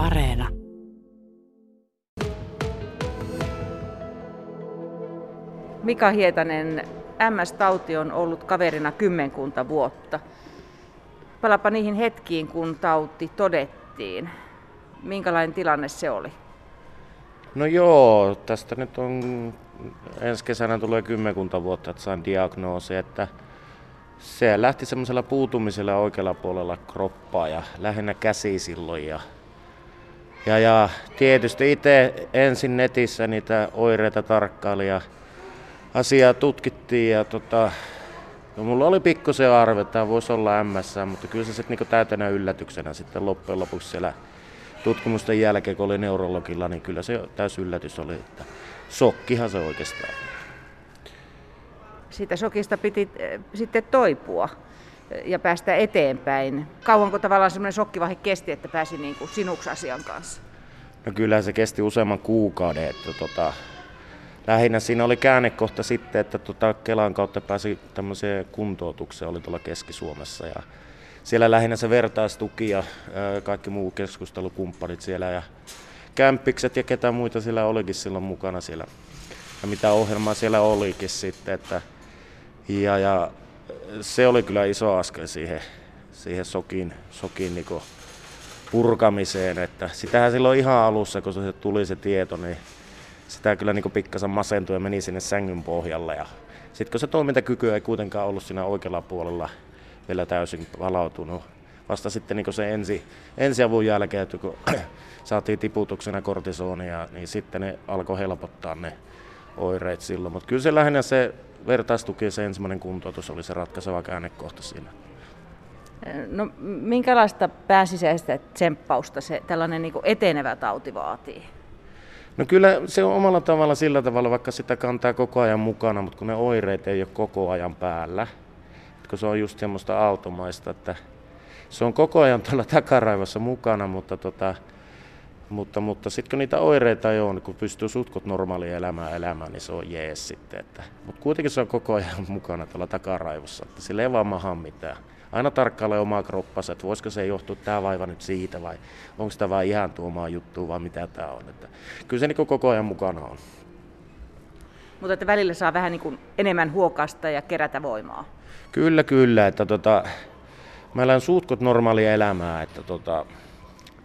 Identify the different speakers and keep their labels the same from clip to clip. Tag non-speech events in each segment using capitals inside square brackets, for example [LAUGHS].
Speaker 1: Areena.
Speaker 2: Mika Hietanen, MS-tauti on ollut kaverina kymmenkunta vuotta. Palapa niihin hetkiin, kun tauti todettiin. Minkälainen tilanne se oli?
Speaker 3: No joo, tästä nyt on ensi kesänä tulee kymmenkunta vuotta, että sain diagnoosi, että se lähti semmoisella puutumisella oikealla puolella kroppaa ja lähinnä käsi silloin. Ja, ja, ja tietysti itse ensin netissä niitä oireita tarkkaili ja asiaa tutkittiin ja tota, no mulla oli pikkusen arve, että tämä voisi olla MS, mutta kyllä se sitten niinku täytänä yllätyksenä sitten loppujen lopuksi siellä tutkimusten jälkeen, kun oli neurologilla, niin kyllä se täys yllätys oli, että sokkihan se oikeastaan.
Speaker 2: Siitä sokista piti äh, sitten toipua ja päästä eteenpäin. Kauanko tavallaan semmoinen sokkivaihe kesti, että pääsi niin kuin sinuksi asian kanssa?
Speaker 3: No kyllä se kesti useamman kuukauden, että tota, lähinnä siinä oli käännekohta sitten, että tota Kelan kautta pääsi tämmöiseen kuntoutukseen, oli tuolla Keski-Suomessa ja siellä lähinnä se vertaistuki ja kaikki muu keskustelukumppanit siellä ja kämppikset ja ketä muita siellä olikin silloin mukana siellä ja mitä ohjelmaa siellä olikin sitten, että ja, ja se oli kyllä iso askel siihen, siihen sokin, sokin niin purkamiseen, että sitähän silloin ihan alussa, kun se tuli se tieto, niin sitä kyllä niin pikkasen masentui ja meni sinne sängyn pohjalle. Ja sitten kun se toimintakyky ei kuitenkaan ollut siinä oikealla puolella vielä täysin palautunut, vasta sitten niin se ensi, ensiavun jälkeen, kun [CLEARS THROAT] saatiin tiputuksena kortisonia, niin sitten ne alkoi helpottaa ne oireet silloin. Mutta kyllä se lähinnä se vertaistuki ja se ensimmäinen kuntoutus oli se ratkaiseva käännekohta siinä.
Speaker 2: No minkälaista pääsisäistä tsemppausta se tällainen niin etenevä tauti vaatii?
Speaker 3: No kyllä se on omalla tavalla sillä tavalla, vaikka sitä kantaa koko ajan mukana, mutta kun ne oireet ei ole koko ajan päällä, kun se on just semmoista aaltomaista, että se on koko ajan tuolla takaraivossa mukana, mutta, tota, mutta, mutta sitten kun niitä oireita ei ole, niin kun pystyy sutkot normaalia elämää elämään, niin se on jees sitten. Että, mutta kuitenkin se on koko ajan [LAUGHS] mukana tuolla takaraivossa, että sillä ei vaan maha mitään aina tarkkaile omaa kroppansa, että voisiko se johtua tämä vaiva nyt siitä vai onko tämä vain ihan tuomaa juttua vai mitä tämä on. Että kyllä se niin koko ajan mukana on.
Speaker 2: Mutta että välillä saa vähän niin enemmän huokasta ja kerätä voimaa.
Speaker 3: Kyllä, kyllä. Että tota, mä elän suutkot normaalia elämää. Että tota,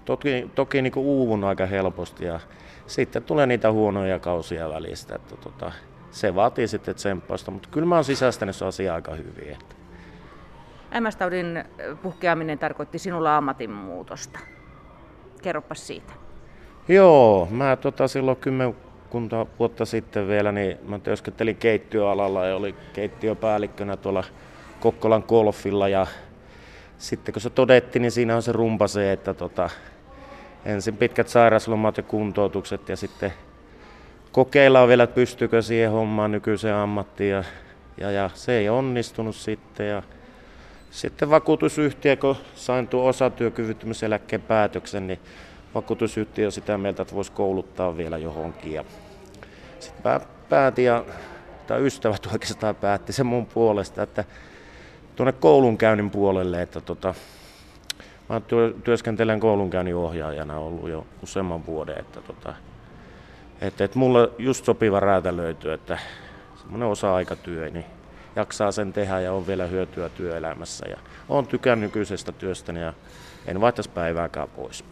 Speaker 3: toki toki niin kuin uuvun aika helposti ja sitten tulee niitä huonoja kausia välistä. Että tota, se vaatii sitten tsemppausta, mutta kyllä mä oon sisäistänyt se asia aika hyvin. Että.
Speaker 2: MS-taudin puhkeaminen tarkoitti sinulla ammatinmuutosta. Kerropas siitä.
Speaker 3: Joo, mä tota, silloin kymmenkunta vuotta sitten vielä, niin mä työskentelin keittiöalalla ja oli keittiöpäällikkönä tuolla Kokkolan golfilla ja sitten kun se todettiin, niin siinä on se rumpa se, että tota, ensin pitkät sairauslomat ja kuntoutukset ja sitten kokeillaan vielä, että pystyykö siihen hommaan nykyiseen ammattiin ja, ja, ja se ei onnistunut sitten ja sitten vakuutusyhtiö, kun sain tuon osatyökyvyttömyyseläkkeen päätöksen, niin vakuutusyhtiö sitä mieltä, että voisi kouluttaa vielä johonkin. Ja sitten mä päätin, ja, tai ystävät oikeastaan päätti sen mun puolesta, että tuonne koulunkäynnin puolelle, että tota, mä työ, työskentelen koulunkäynnin ohjaajana ollut jo useamman vuoden, että, tota, että, että mulla just sopiva räätä löytyy, että semmoinen osa-aikatyö, niin jaksaa sen tehdä ja on vielä hyötyä työelämässä. Ja olen tykännyt nykyisestä työstäni ja en vaihtaisi päivääkään pois.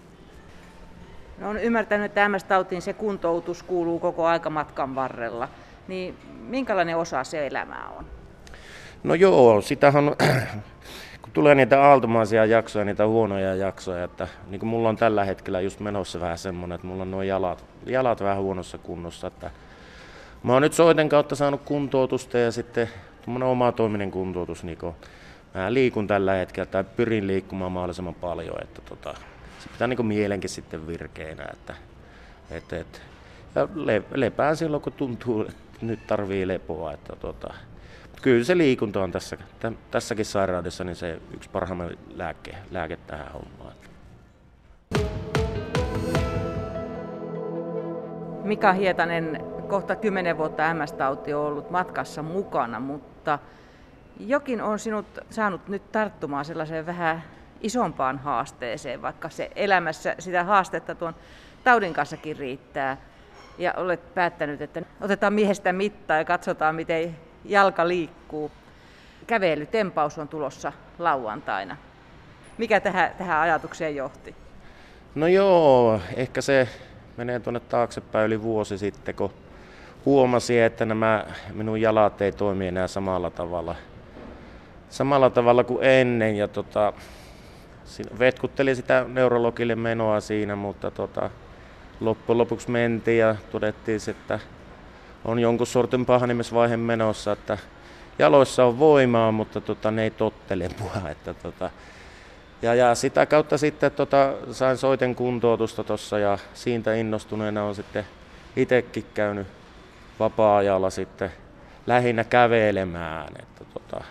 Speaker 2: No, olen ymmärtänyt, että MS-tautiin se kuntoutus kuuluu koko aika matkan varrella. Niin minkälainen osa se elämää on?
Speaker 3: No joo, sitähän tulee niitä aaltomaisia jaksoja, niitä huonoja jaksoja, että niin kuin mulla on tällä hetkellä just menossa vähän semmoinen, että mulla on nuo jalat, jalat vähän huonossa kunnossa, että mä oon nyt soiten kautta saanut kuntoutusta ja sitten tuommoinen oma toiminen kuntoutus. Niin mä liikun tällä hetkellä tai pyrin liikkumaan mahdollisimman paljon, että tota, se pitää niin mielenkin sitten virkeänä. Että, et, et, ja le, lepään silloin, kun tuntuu, että nyt tarvii lepoa. Että tota, kyllä se liikunta on tässä, tässäkin sairaudessa niin se yksi parhaimman lääke, lääke tähän hommaan.
Speaker 2: Mika Hietanen, kohta kymmenen vuotta MS-tauti on ollut matkassa mukana, mutta jokin on sinut saanut nyt tarttumaan sellaiseen vähän isompaan haasteeseen, vaikka se elämässä sitä haastetta tuon taudin kanssakin riittää. Ja olet päättänyt, että otetaan miehestä mittaa ja katsotaan, miten jalka liikkuu. Kävelytempaus on tulossa lauantaina. Mikä tähän, tähän ajatukseen johti?
Speaker 3: No joo, ehkä se menee tuonne taaksepäin yli vuosi sitten, kun huomasin, että nämä minun jalat ei toimi enää samalla tavalla, samalla tavalla kuin ennen. Ja tota, vetkuttelin sitä neurologille menoa siinä, mutta tota, loppujen lopuksi mentiin ja todettiin, että on jonkun sortin pahanemisvaihe menossa, että jaloissa on voimaa, mutta tota, ne ei tottele mua. [LAUGHS] Että, tota, ja, ja, sitä kautta sitten tota, sain soiten kuntoutusta tuossa ja siitä innostuneena on sitten itsekin käynyt vapaa-ajalla sitten lähinnä kävelemään. Että tota,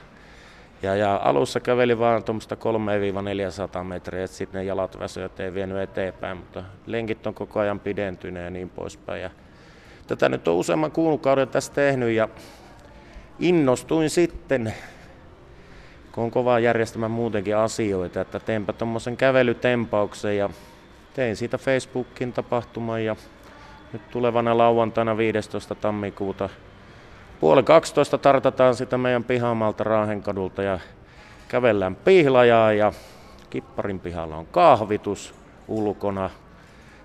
Speaker 3: ja, ja alussa käveli vaan tuommoista 3-400 metriä, että sitten ne jalat väsyivät, ei vienyt eteenpäin, mutta lenkit on koko ajan pidentyneet ja niin poispäin. Ja tätä nyt on useamman kuukauden tässä tehnyt ja innostuin sitten, kun on kovaa järjestämään muutenkin asioita, että teenpä tuommoisen kävelytempauksen ja tein siitä Facebookin tapahtuman ja nyt tulevana lauantaina 15. tammikuuta puoli 12 tartataan sitä meidän pihamalta Raahenkadulta ja kävellään pihlajaa ja Kipparin pihalla on kahvitus ulkona.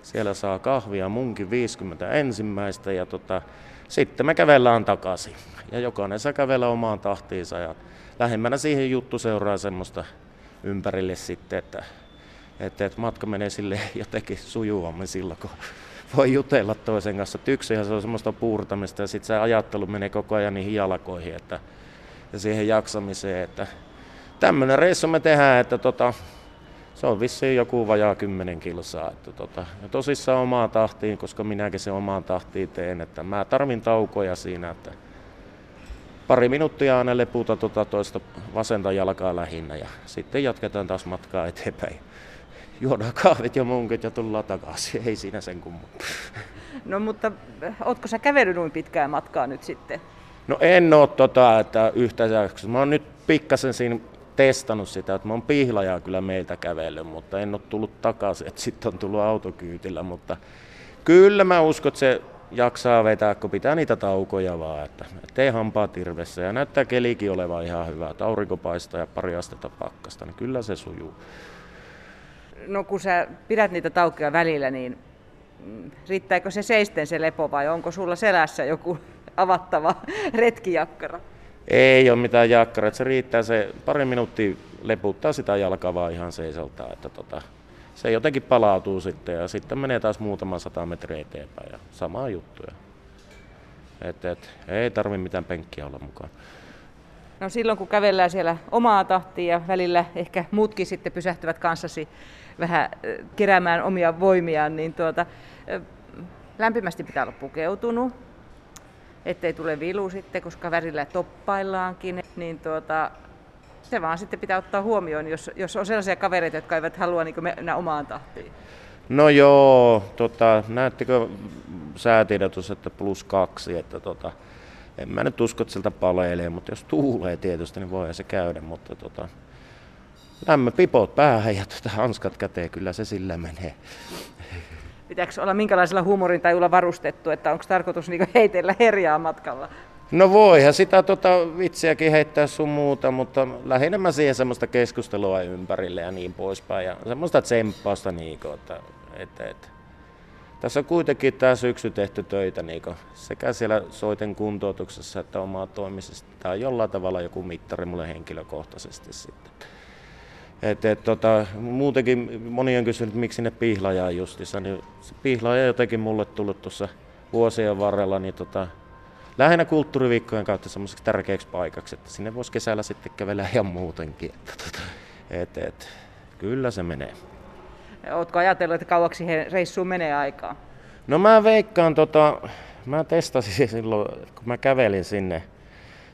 Speaker 3: Siellä saa kahvia munkin 50 ensimmäistä ja tota, sitten me kävellään takaisin. Ja jokainen saa kävellä omaan tahtiinsa ja lähemmänä siihen juttu seuraa semmoista ympärille sitten, että, että, että matka menee sille jotenkin sujuvammin silloin, kun voi jutella toisen kanssa. Tyksyhän se on semmoista puurtamista ja sitten se ajattelu menee koko ajan niihin jalkoihin että, ja siihen jaksamiseen. Että tämmöinen reissu me tehdään, että tota, se on vissiin joku vajaa 10 kilsaa. Että tota, ja tosissaan omaan tahtiin, koska minäkin se omaan tahtiin teen. Että mä tarvin taukoja siinä, että pari minuuttia aina leputa tota toista vasenta jalkaa lähinnä ja sitten jatketaan taas matkaa eteenpäin juodaan kahvit ja munkit ja tullaan takaisin. Ei siinä sen kummaa.
Speaker 2: No mutta ootko sä kävellyt noin pitkää matkaa nyt sitten?
Speaker 3: No en oo tota, että yhtä jaksoa. Mä oon nyt pikkasen siinä testannut sitä, että mä oon pihlajaa kyllä meiltä kävellyt, mutta en ole tullut takaisin, että sitten on tullut autokyytillä, mutta kyllä mä uskon, että se jaksaa vetää, kun pitää niitä taukoja vaan, että tee hampaa tirvessä ja näyttää kelikin olevan ihan hyvä, että aurinko paistaa ja pari astetta pakkasta, niin kyllä se sujuu
Speaker 2: no kun sä pidät niitä taukoja välillä, niin riittääkö se seisten se lepo vai onko sulla selässä joku avattava retkijakkara?
Speaker 3: Ei ole mitään jakkaraa, se riittää se pari minuuttia leputtaa sitä jalkaa vaan ihan seisolta, että tota, se jotenkin palautuu sitten ja sitten menee taas muutama sata metriä eteenpäin ja sama juttu. Et, et, ei tarvi mitään penkkiä olla mukaan.
Speaker 2: No silloin kun kävellään siellä omaa tahtia ja välillä ehkä muutkin sitten pysähtyvät kanssasi vähän keräämään omia voimiaan, niin tuota, lämpimästi pitää olla pukeutunut, ettei tule vilu sitten, koska värillä toppaillaankin, niin tuota, se vaan sitten pitää ottaa huomioon, jos, jos on sellaisia kavereita, jotka eivät halua niin mennä omaan tahtiin.
Speaker 3: No joo, tota, näettekö säätiedotus, että plus kaksi, että tota, en mä nyt usko, että siltä paleilee, mutta jos tuulee tietysti, niin voi se käydä, mutta tota, lämmö pipot päähän ja tota, hanskat käteen, kyllä se sillä menee.
Speaker 2: Pitääkö olla minkälaisella huumorin tai olla varustettu, että onko tarkoitus niinku heitellä herjaa matkalla?
Speaker 3: No voihan sitä tota vitsiäkin heittää sun muuta, mutta lähinnä mä siihen semmoista keskustelua ympärille ja niin poispäin. Ja semmoista tsemppausta niinku, että, että, että tässä on kuitenkin tämä syksy tehty töitä niin sekä siellä soiten kuntoutuksessa että omaa toimisesta. Tämä on jollain tavalla joku mittari mulle henkilökohtaisesti sitten. Et, et, tota, muutenkin moni on kysynyt, miksi ne pihlajaa justissa. Niin se pihlaja jotenkin mulle tullut tuossa vuosien varrella niin tota, lähinnä kulttuuriviikkojen kautta semmoiseksi tärkeäksi paikaksi, että sinne voisi kesällä sitten kävellä ihan muutenkin. Että, tota, et, et, kyllä se menee.
Speaker 2: Oletko ajatellut, että kauaksi reissuun menee aikaa?
Speaker 3: No mä veikkaan, tota, mä testasin [LAUGHS] silloin, kun mä kävelin sinne,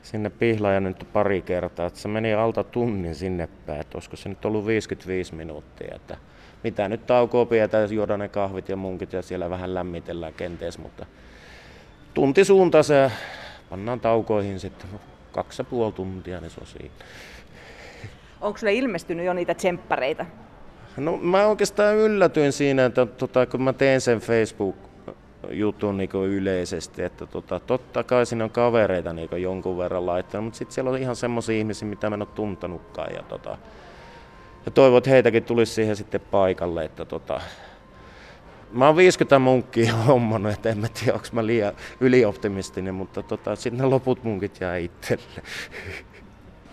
Speaker 3: sinne Pihlaja nyt pari kertaa, että se meni alta tunnin sinne päin, että olisiko se nyt ollut 55 minuuttia, että mitä nyt taukoa pidetään, juoda ne kahvit ja munkit ja siellä vähän lämmitellään kenties, mutta tunti suunta se pannaan taukoihin sitten, kaksi ja puoli tuntia, niin se on siinä.
Speaker 2: Onko sulle ilmestynyt jo niitä tsemppareita?
Speaker 3: No mä oikeastaan yllätyin siinä, että tota, kun mä teen sen Facebook jutun niin yleisesti, että tota, totta kai siinä on kavereita niin jonkun verran laittanut, mutta sitten siellä on ihan semmoisia ihmisiä, mitä mä en ole tuntenutkaan. Ja, tota, ja toivon, että heitäkin tulisi siihen sitten paikalle, että tota, Mä oon 50 munkkia [LAUGHS] hommannut, että en mä tiedä, onko mä liian ylioptimistinen, mutta tota, sitten ne loput munkit jää itselle.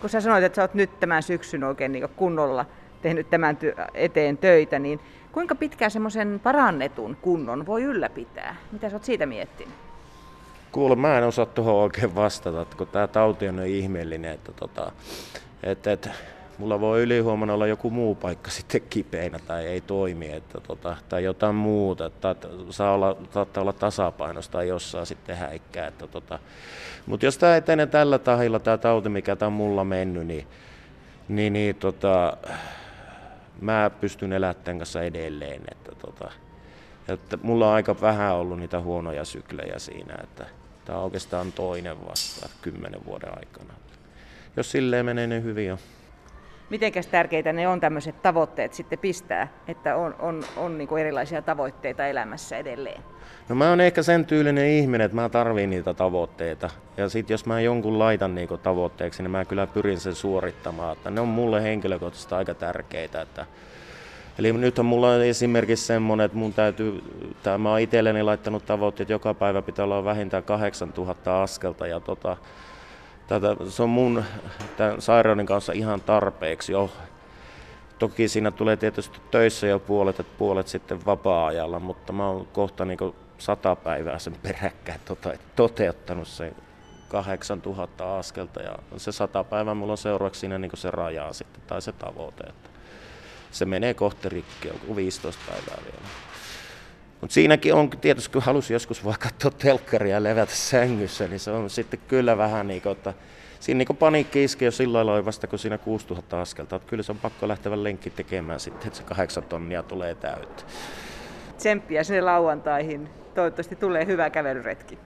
Speaker 2: Kun sä sanoit, että sä oot nyt tämän syksyn oikein niin kunnolla tehnyt tämän eteen töitä, niin kuinka pitkään semmoisen parannetun kunnon voi ylläpitää? Mitä sä oot siitä miettinyt?
Speaker 3: Kuule, mä en osaa tuohon oikein vastata, kun tämä tauti on niin ihmeellinen, että, tota, että, että mulla voi ylihuomenna olla joku muu paikka [LAUGHS] sitten kipeänä tai ei toimi että tota, tai jotain muuta. Että saa olla, saattaa olla tasapainosta tai jossain sitten häikkää. Että tota. Mutta jos tämä etenee tällä tahilla, tämä tauti, mikä tämä on mulla mennyt, niin, niin, niin tota, mä pystyn elättämään kanssa edelleen. Että tota, että mulla on aika vähän ollut niitä huonoja syklejä siinä, että tämä on oikeastaan toinen vasta kymmenen vuoden aikana. Jos silleen menee, niin hyvin on
Speaker 2: mitenkäs tärkeitä ne on tämmöiset tavoitteet sitten pistää, että on, on, on niin erilaisia tavoitteita elämässä edelleen?
Speaker 3: No mä oon ehkä sen tyylinen ihminen, että mä tarviin niitä tavoitteita. Ja sitten jos mä jonkun laitan niinku tavoitteeksi, niin mä kyllä pyrin sen suorittamaan. Että ne on mulle henkilökohtaisesti aika tärkeitä. Että Eli nyt on mulla esimerkiksi semmoinen, että mun täytyy, tää, mä oon itselleni laittanut tavoitteet, että joka päivä pitää olla vähintään 8000 askelta. Ja tota, tätä, se on mun tämän sairauden kanssa ihan tarpeeksi jo. Toki siinä tulee tietysti töissä jo puolet, että puolet sitten vapaa-ajalla, mutta mä oon kohta niin sata päivää sen peräkkäin tota, toteuttanut sen 8000 askelta ja se sata päivää mulla on seuraavaksi siinä niin se rajaa sitten tai se tavoite. Että se menee kohti rikki, 15 päivää vielä. Mutta siinäkin on tietysti, kun halusi joskus vaan katsoa telkkaria ja levätä sängyssä, niin se on sitten kyllä vähän niin kuin, että siinä niin paniikki iskee jo sillä lailla vasta, kun siinä 6000 askelta. Että kyllä se on pakko lähteä lenkki tekemään sitten, että se kahdeksan tonnia tulee täyttä.
Speaker 2: Tsemppiä sinne lauantaihin. Toivottavasti tulee hyvä kävelyretki.